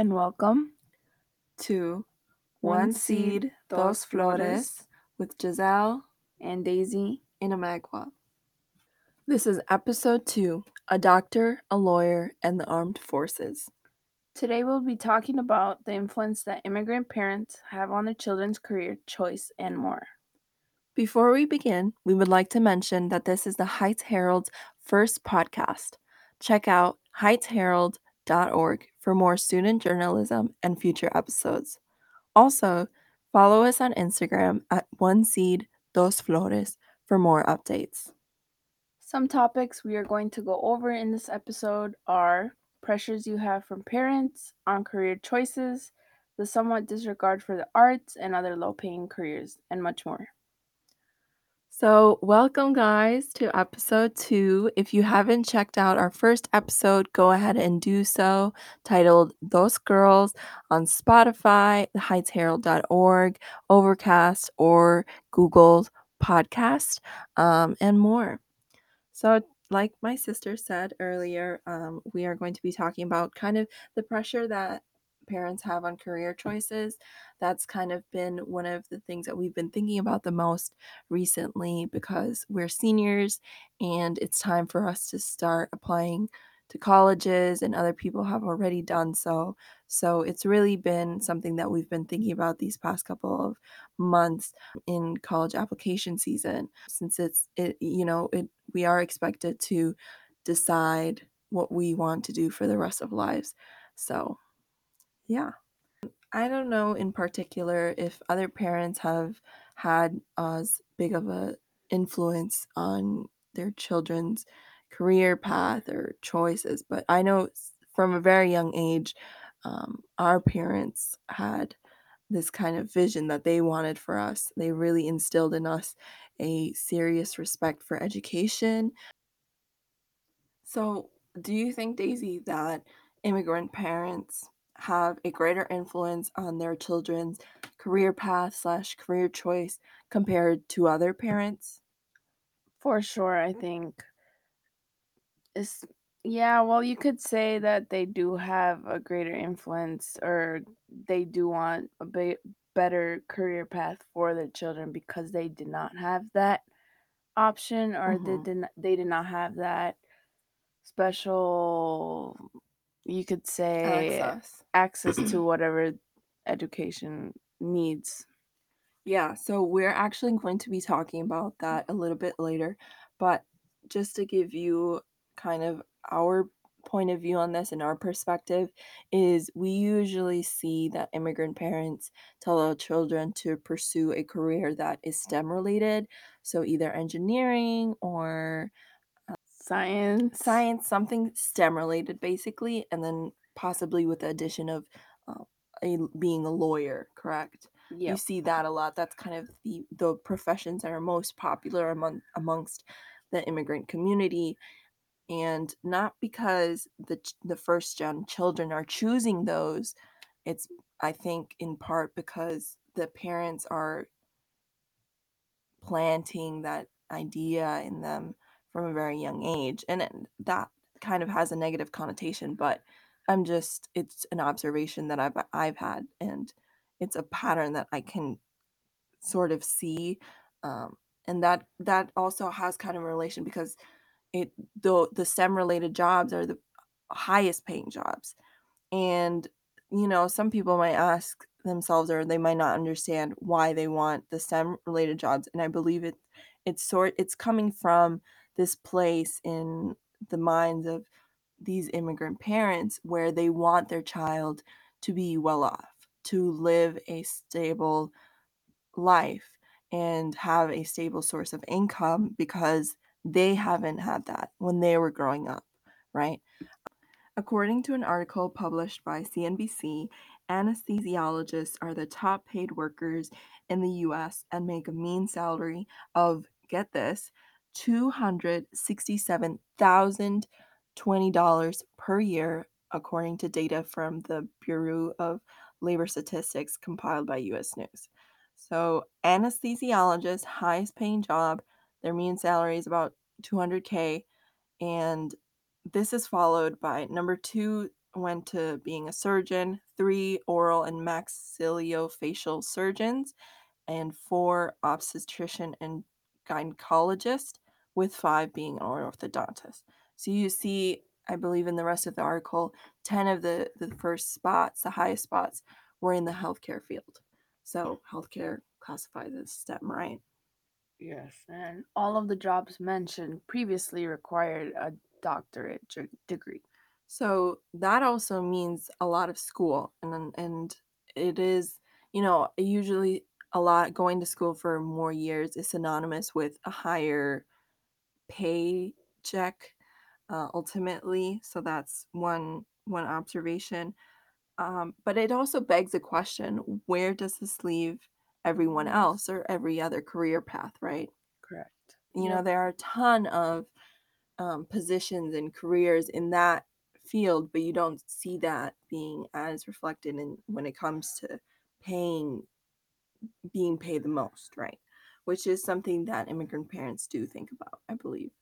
and welcome to One Seed, Dos Flores with Giselle and Daisy. Inamagua. This is episode two A Doctor, a Lawyer, and the Armed Forces. Today we'll be talking about the influence that immigrant parents have on their children's career choice and more. Before we begin, we would like to mention that this is the Heights Herald's first podcast. Check out heightsherald.org for more student journalism and future episodes. Also, follow us on Instagram at One Seed Dos Flores for more updates. Some topics we are going to go over in this episode are pressures you have from parents on career choices, the somewhat disregard for the arts and other low paying careers, and much more. So, welcome, guys, to episode two. If you haven't checked out our first episode, go ahead and do so, titled Those Girls on Spotify, theheightsherald.org, Overcast, or Google Podcast, um, and more. So, like my sister said earlier, um, we are going to be talking about kind of the pressure that parents have on career choices. That's kind of been one of the things that we've been thinking about the most recently because we're seniors and it's time for us to start applying to colleges and other people have already done so. So it's really been something that we've been thinking about these past couple of months in college application season since it's it you know it we are expected to decide what we want to do for the rest of lives. So yeah. I don't know in particular if other parents have had as big of a influence on their children's career path or choices, but I know from a very young age, um, our parents had this kind of vision that they wanted for us. They really instilled in us a serious respect for education. So, do you think, Daisy, that immigrant parents have a greater influence on their children's career path slash career choice compared to other parents? For sure, I think it's yeah, well, you could say that they do have a greater influence or they do want a bit better career path for their children because they did not have that option or they Mhm. did not, they did not have that special you could say Access. access to whatever education needs. Yeah, so we're actually going to be talking about that a little bit later, but just to give you kind of our point of view on this and our perspective is we usually see that immigrant parents tell their children to pursue a career that is STEM related, so either engineering or Science. science, something STEM related basically, and then possibly with the addition of uh, a being a lawyer, correct? Yeah. You see that a lot. That's kind of the the professions that are most popular among amongst the immigrant community, and not because the the first gen children are choosing those. It's I think in part because the parents are planting that idea in them from a very young age and that kind of has a negative connotation but i'm just it's an observation that i've i've had and it's a pattern that i can sort of see um, and that that also has kind of a relation because it the the stem related jobs are the highest paying jobs and, you know, some people might ask themselves or they might not understand why they want the STEM related jobs. And I believe it it's sort it's coming from this place in the minds of these immigrant parents where they want their child to be well off, to live a stable life and have a stable source of income because they haven't had that when they were growing up, right? According to an article published by CNBC, anesthesiologists are the top paid workers in the US and make a mean salary of, get this, $267,020 per year, according to data from the Bureau of Labor Statistics compiled by US News. So, anesthesiologist, highest paying job, their mean salary is about 200K, and this is followed by number two went to being a surgeon, three oral and maxillofacial surgeons, and four obstetrician and gynecologist, with five being an orthodontist. So you see, I believe in the rest of the article, 10 of the, the first spots, the highest spots, were in the healthcare field. So healthcare classifies as STEM, right? Yes, and all of the jobs mentioned previously required a doctorate degree. So that also means a lot of school and and it is, you know, usually a lot going to school for more years is synonymous with a higher paycheck uh, ultimately. So that's one one observation. Um, but it also begs a question, where does this leave everyone else or every other career path, right? Correct. You know, there are a ton of um, positions and careers in that field, but you don't see that being as reflected in when it comes to paying being paid the most, right? Which is something that immigrant parents do think about, I believe.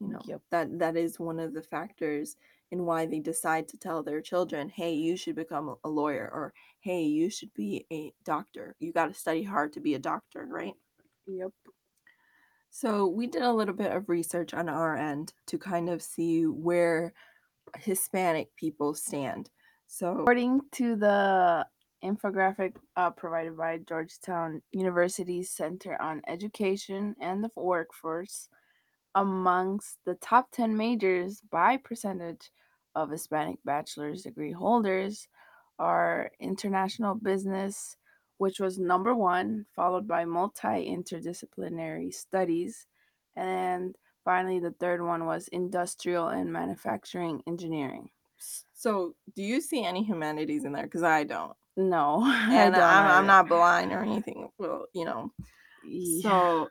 You know, Yep. that that is one of the factors in why they decide to tell their children, "Hey, you should become a lawyer," or "Hey, you should be a doctor. You got to study hard to be a doctor," right? Yep. So we did a little bit of research on our end to kind of see where Hispanic people stand. So According to the infographic uh, provided by Georgetown University's Center on Education and the Workforce, amongst the top 10 majors by percentage of Hispanic bachelor's degree holders are international business, which was number one, followed by multi interdisciplinary studies, and finally the third one was industrial and manufacturing engineering. so do you see any humanities in there? Because I don't. No, And. I'm, I'm not blind or anything. Well, you know. Yeah. So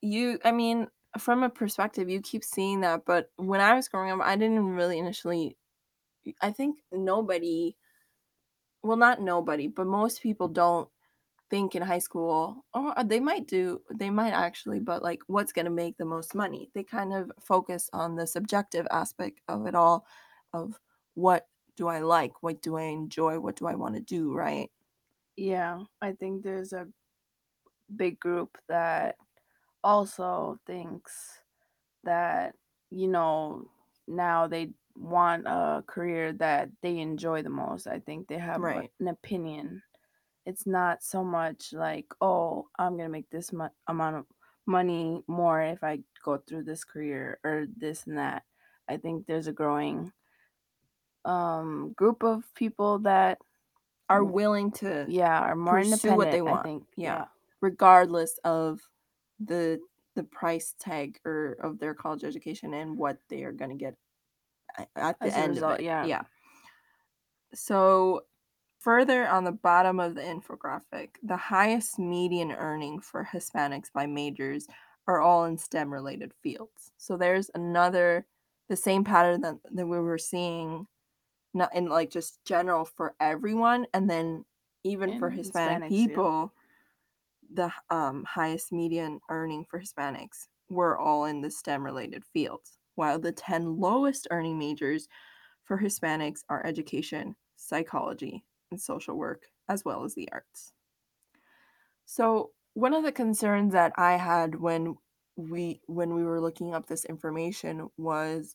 you I mean, from a perspective, you keep seeing that, but when I was growing up, I didn't really initially I think nobody well, not nobody, but most people don't think in high school or they might do they might actually but like what's going to make the most money they kind of focus on the subjective aspect of it all of what do i like what do i enjoy what do i want to do right yeah, I think there's a big group that also thinks that, you know, now they want a career that they enjoy the most. I think they have right an opinion. It's not so much like, oh, I'm going to make this mu- amount of money more if I go through this career or this and that. I think there's a growing um group of people that are willing to yeah, are more pursue what they independent, I want think. yeah Yeah. regardless of the the price tag or of their college education and what they are going to get at the As end of result, it yeah. yeah So, further on the bottom of the infographic, the highest median earning for Hispanics by majors are all in STEM related fields. So, there's another, the same pattern that, that we were seeing not in like just general for everyone. And then even for Hispanic Hispanics, yeah. people, the um, highest median earning for Hispanics were all in the STEM related fields, while the 10 lowest earning majors for Hispanics are education, psychology, and social work, as well as the arts. So, one of the concerns that I had when we when we were looking up this information was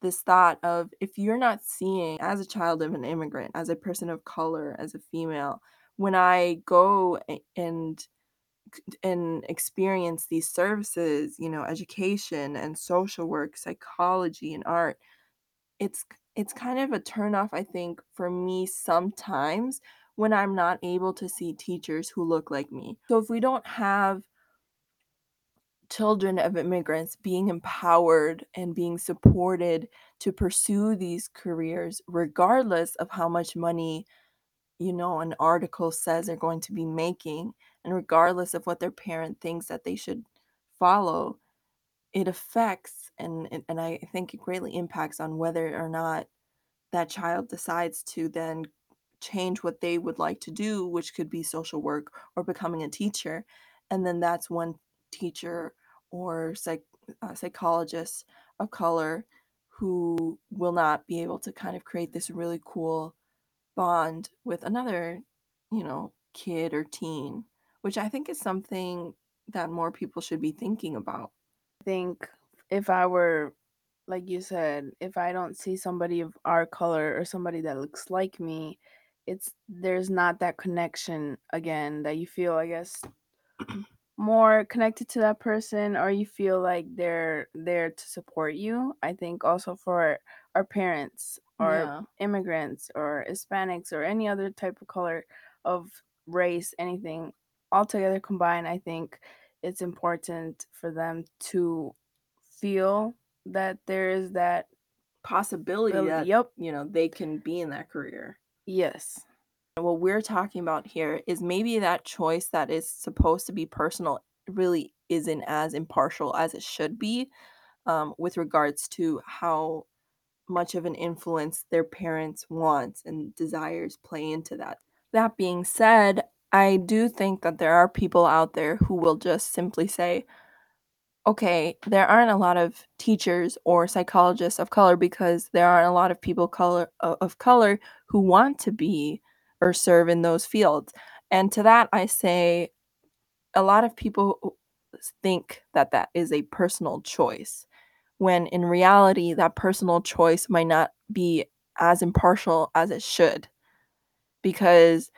this thought of if you're not seeing as a child of an immigrant, as a person of color, as a female, when I go and and experience these services, you know, education and social work, psychology and art, it's it's kind of a turnoff, I think, for me sometimes when I'm not able to see teachers who look like me. So if we don't have children of immigrants being empowered and being supported to pursue these careers regardless of how much money you know an article says they're going to be making and regardless of what their parent thinks that they should follow it affects and and I think it greatly impacts on whether or not that child decides to then change what they would like to do, which could be social work or becoming a teacher. And then that's one teacher or psych, uh, psychologist of color who will not be able to kind of create this really cool bond with another, you know, kid or teen, which I think is something that more people should be thinking about. I think if I were like you said, if I don't see somebody of our color or somebody that looks like me, it's there's not that connection again that you feel, I guess, more connected to that person or you feel like they're there to support you. I think also for our parents or Yeah. immigrants or Hispanics or any other type of color of race, anything altogether combined, I think it's important for them to feel that there is that Possibility that, yep. you know, they can be in that career. yes. What we're talking about here is maybe that choice that is supposed to be personal really isn't as impartial as it should be um, with regards to how much of an influence their parents' wants and desires play into that. That being said, I do think that there are people out there who will just simply say, okay, there aren't a lot of teachers or psychologists of color because there aren't a lot of people color of color who want to be or serve in those fields. And to that I say a lot of people think that that is a personal choice when in reality that personal choice might not be as impartial as it should because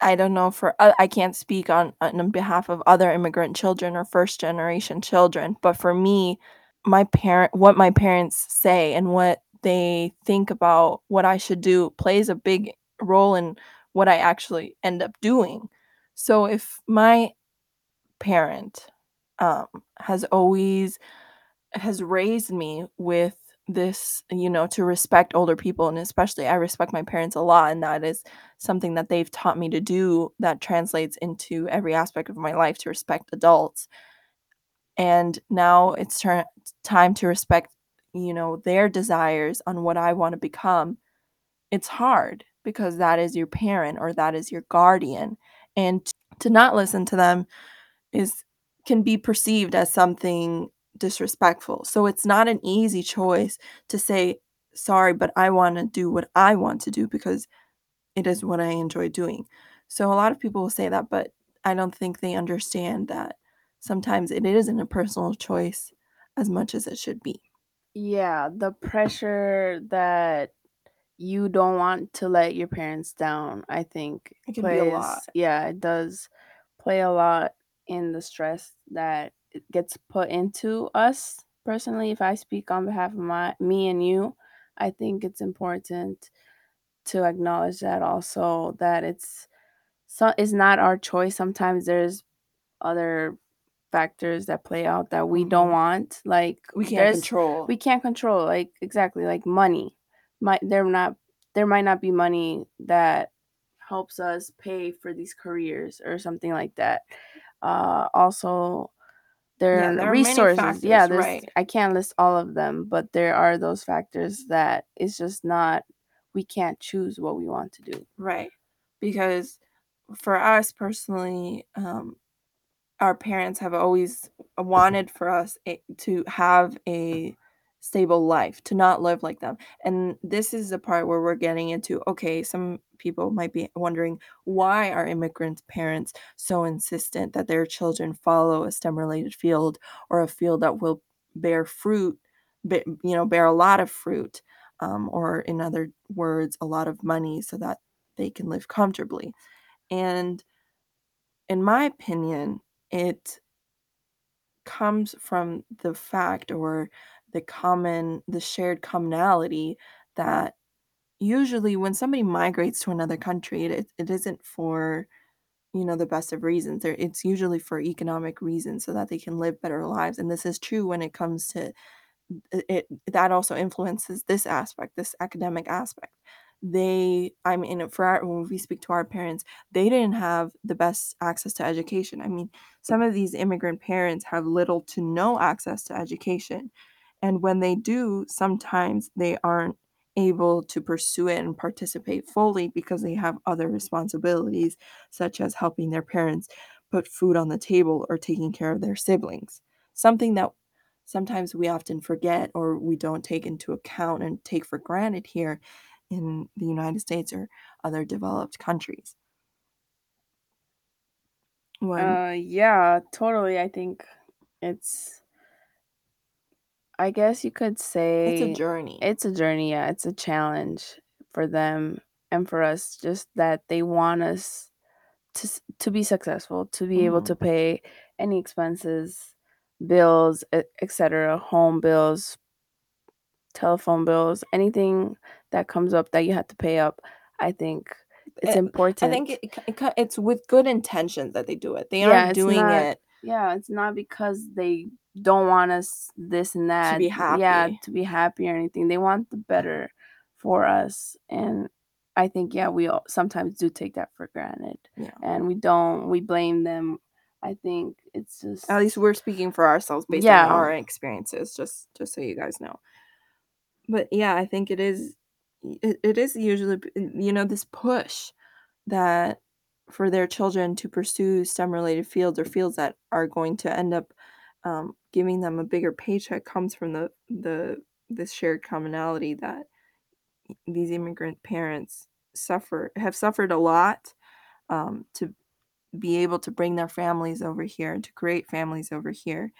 I don't know for uh, I can't speak on on behalf of other immigrant children or first generation children, but for me, my parent what my parents say and what they think about what I should do plays a big role in what I actually end up doing. So if my parent um, has always has raised me with this, you know, to respect older people. And especially, I respect my parents a lot. And that is something that they've taught me to do that translates into every aspect of my life to respect adults. And now it's turn- time to respect, you know, their desires on what I want to become. It's hard because that is your parent or that is your guardian. And to not listen to them is can be perceived as something disrespectful. So it's not an easy choice to say, sorry, but I want to do what I want to do because it is what I enjoy doing. So a lot of people will say that, but I don't think they understand that sometimes it isn't a personal choice as much as it should be. Yeah, the pressure that you don't want to let your parents down, I think It can be a lot. plays yeah, it does play a lot in the stress that gets put into us. Personally, if I speak on behalf of my me and you, I think it's important to acknowledge that also that it's so it's not our choice. Sometimes there's other factors that play out that we don't Mhm. want. Like We can't control. we can't control like exactly like money. Might there not there might not be money that helps us pay for these careers or something like that. Uh also there Yeah, are there are resources. Yeah, factors, right. I can't list all of them, but there are those factors that it's just not we can't choose what we want to do. Right. Because for us personally, um, our parents have always wanted for us a, to have a stable life, to not live like them. And this is the part where we're getting into okay, some people might be wondering why are immigrant parents so insistent that their children follow a STEM related field or a field that will bear fruit, be, you know, bear a lot of fruit, um, or in other words, a lot of money so that they can live comfortably. And in my opinion, it comes from the fact or the common the shared commonality that usually when somebody migrates to another country it, it isn't for you know the best of reasons There- it's usually for economic reasons so that they can live better lives and this is true when it comes to it, it that also influences this aspect this academic aspect. They i mean for our, when we speak to our parents they didn't have the best access to education. I mean some of these immigrant parents have little to no access to education and when they do sometimes they aren't able to pursue it and participate fully because they have other responsibilities such as helping their parents put food on the table or taking care of their siblings something that sometimes we often forget or we don't take into account and take for granted here in the United States or other developed countries. When Uh, yeah, totally. I think it's I guess you could say it's a journey. It's a journey, yeah. It's a challenge for them and for us just that they want us to s- to be successful, to be able Mhm. to pay any expenses, bills, etc., home bills, telephone bills, anything that comes up that you have to pay up. I think it's Eh, important. I think it, it, it's with good intentions that they do it. They yeah, aren't it's doing not it yeah, it's not because they don't want us this and that. be Yeah, to be happy or anything. They want the better for us. And I think yeah, we all sometimes do take that for granted. Yeah. And we don't we blame them. I think it's just At least we're speaking for ourselves based Yeah. on our experiences, just just so you guys know. But yeah, I think it is it, it is usually you know this push that for their children to pursue STEM related fields or fields that are going to end up um, giving them a bigger paycheck comes from the the this shared commonality that these immigrant parents suffer have suffered a lot um, to be able to bring their families over here and to create families over here.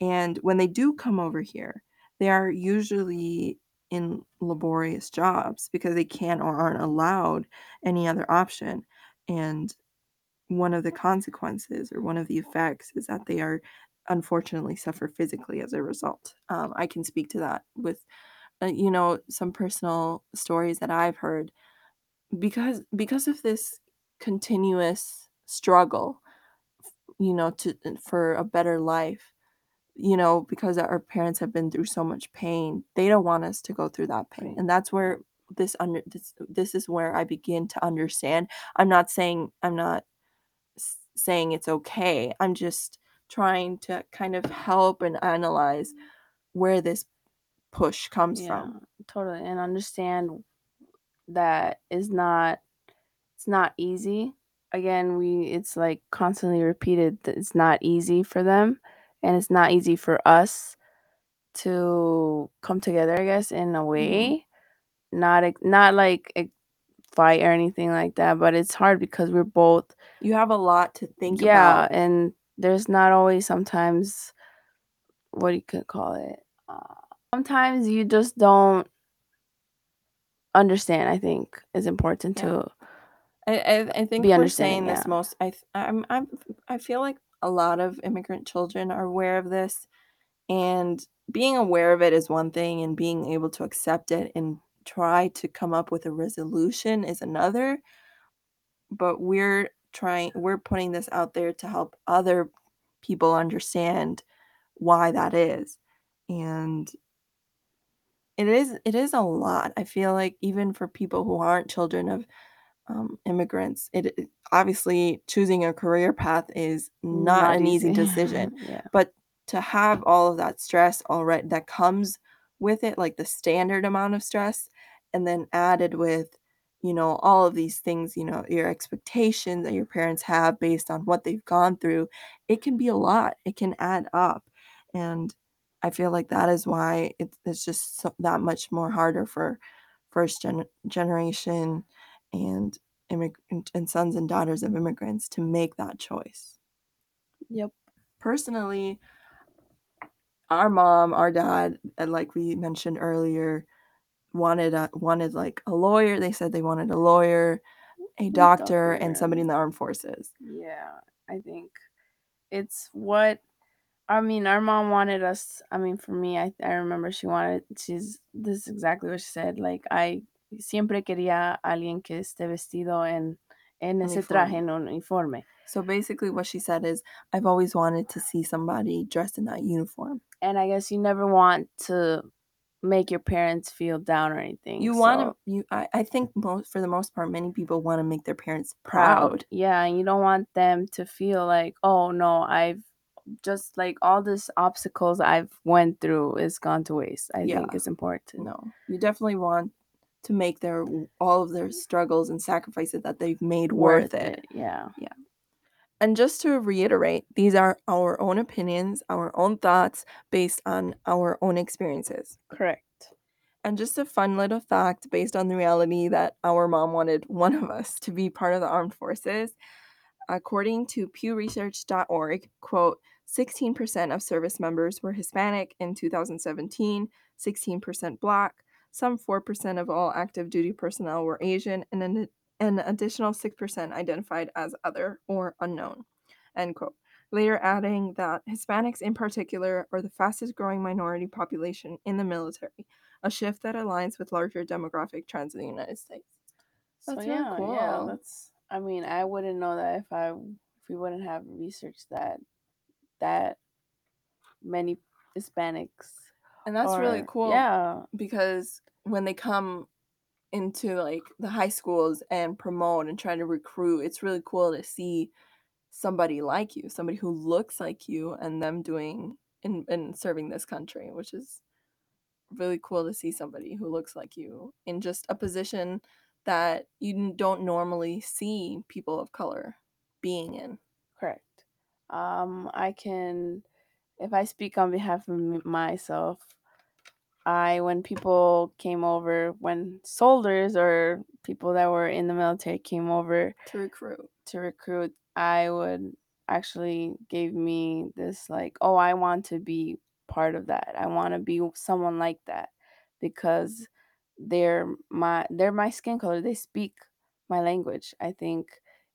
And when they do come over here, they are usually in laborious jobs because they can't or aren't allowed any other option. And one of the consequences or one of the effects is that they are unfortunately suffer physically as a result. Um, I can speak to that with, uh, you know, some personal stories that I've heard. Because because of this continuous struggle you know to for a better life you know because our parents have been through so much pain they don't want us to go through that pain. And that's where this under this, this is where i begin to understand. I'm not saying i'm not s- saying it's okay. I'm just trying to kind of help and analyze where this push comes yeah, from totally. And understand that is not it's not easy. Again, we it's like constantly repeated that it's not easy for them and it's not easy for us to come together, I guess, in a mm-hmm. way. Not ex- not like a fight or anything like that, but it's hard because we're both you have a lot to think yeah, about and there's not always sometimes what you could call it. Uh, sometimes you just don't understand. I think is important Yeah. to I, I, I think Be we're understanding, saying this yeah. most. I I'm, I'm I feel like a lot of immigrant children are aware of this, and being aware of it is one thing, and being able to accept it and try to come up with a resolution is another. But we're trying. We're putting this out there to help other people understand why that is, and it is it is a lot. I feel like even for people who aren't children of um, immigrants, it, it- obviously choosing a career path is not, an easy, decision. yeah. But to have all of that stress already that comes with it, like the standard amount of stress, and then added with, you know, all of these things, you know, your expectations that your parents have based on what they've gone through, it can be a lot. It can add up. And I feel like that is why it's, it's just so, that much more harder for first gen- generation and immigrant and sons and daughters of immigrants to make that choice. Yep. Personally, our mom, our dad, and like we mentioned earlier, wanted a, wanted like a lawyer. They said they wanted a lawyer, a doctor, and somebody in the armed forces. Yeah, I think it's what I mean. Our mom wanted us. I mean, for me, I I remember she wanted. She's this is exactly what she said. Like I siempre quería alguien que esté vestido en en ese traje en uniforme. So basically, what she said is, I've always wanted to see somebody dressed in that uniform. And I guess you never want to make your parents feel down or anything. You want to, you, I, I think most for the most part, many people want to make their parents proud. proud. Yeah, and you don't want them to feel like, oh no, I've just like all this obstacles I've went through is gone to waste. I Yeah. think it's important. No, you definitely want to make their all of their struggles and sacrifices that they've made worth, it. Yeah. Yeah. And just to reiterate, these are our own opinions, our own thoughts based on our own experiences. Correct. And just a fun little fact based on the reality that our mom wanted one of us to be part of the armed forces. According to pewresearch.org, quote, 16% of service members were Hispanic in 2017, 16% Black, some 4% of all active duty personnel were Asian, and an, an additional 6% identified as other or unknown. End quote. Later adding that Hispanics in particular are the fastest growing minority population in the military, a shift that aligns with larger demographic trends in the United States. That's so really yeah, cool. yeah, that's. I mean, I wouldn't know that if I if we wouldn't have researched that that many Hispanics. And that's really cool. Yeah, because when they come into like the high schools and promote and try to recruit, it's really cool to see somebody like you, somebody who looks like you, and them doing and, and serving this country, which is really cool to see somebody who looks like you in just a position that you don't normally see people of color being in. correct. Um, I can, if I speak on behalf of myself, I when people came over, when soldiers or people that were in the military came over To recruit. to recruit, I would actually gave me this like, oh, I want to be part of that. I want to be someone like that because they're my they're my skin color. They speak my language. I think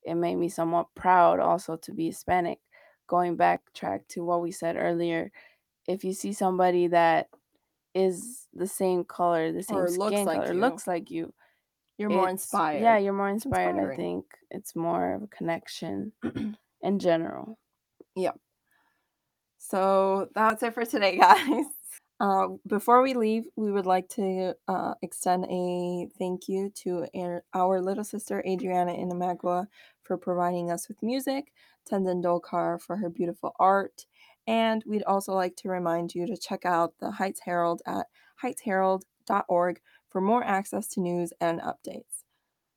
it made me somewhat proud also to be Hispanic. Going back track to what we said earlier, if you see somebody that is the same color, the same Or looks skin like color, you. looks like you, You're more it's- inspired. Yeah, you're more inspired. I inspiring. think it's more of a connection in general. Yep. So that's it for today, guys. Uh, before we leave, we would like to uh, extend a thank you to our, our little sister Adriana Inamagua for providing us with music, Tenzin Dolkar for her beautiful art, and we'd also like to remind you to check out the Heights Herald at heightsherald.org for more access to news and updates.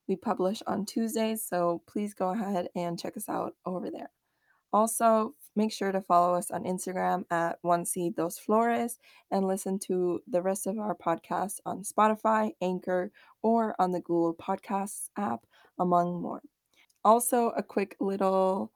We publish on Tuesdays, so please go ahead and check us out over there. Also, make sure to follow us on Instagram at One Seed Dos Flores and listen to the rest of our podcasts on Spotify, Anchor, or on the Google Podcasts app, among more. Also, a quick little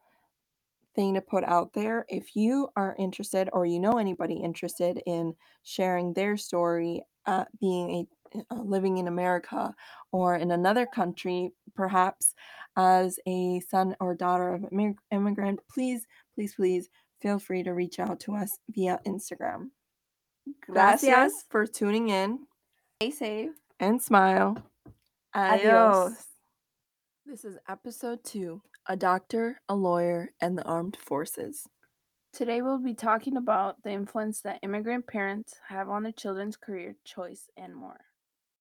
thing to put out there if you are interested or you know anybody interested in sharing their story uh, being a uh, living in America or in another country perhaps as a son or daughter of an immigrant please please please feel free to reach out to us via Instagram gracias, Gracias. for tuning in Stay safe. and smile Adios. Adios. This is episode 2 A Doctor, a Lawyer, and the Armed Forces. Today we'll be talking about the influence that immigrant parents have on their children's career choice and more.